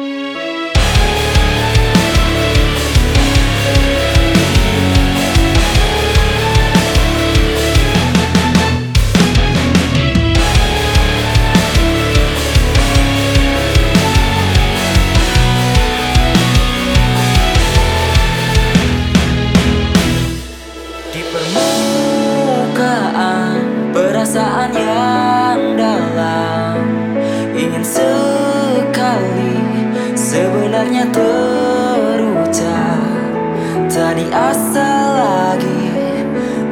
Di permukaan perasaan yang sebenarnya terucap. Tak diasal lagi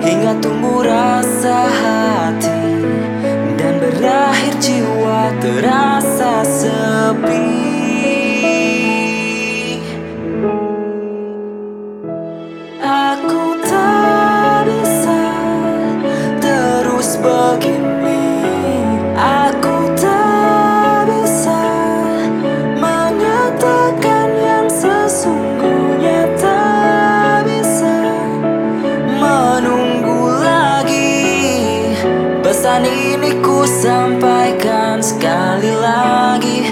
hingga tumbuh rasa hati Dan berakhir jiwa terasa sepi. Aku tak bisa terus begini ini ku sampaikan sekali lagi.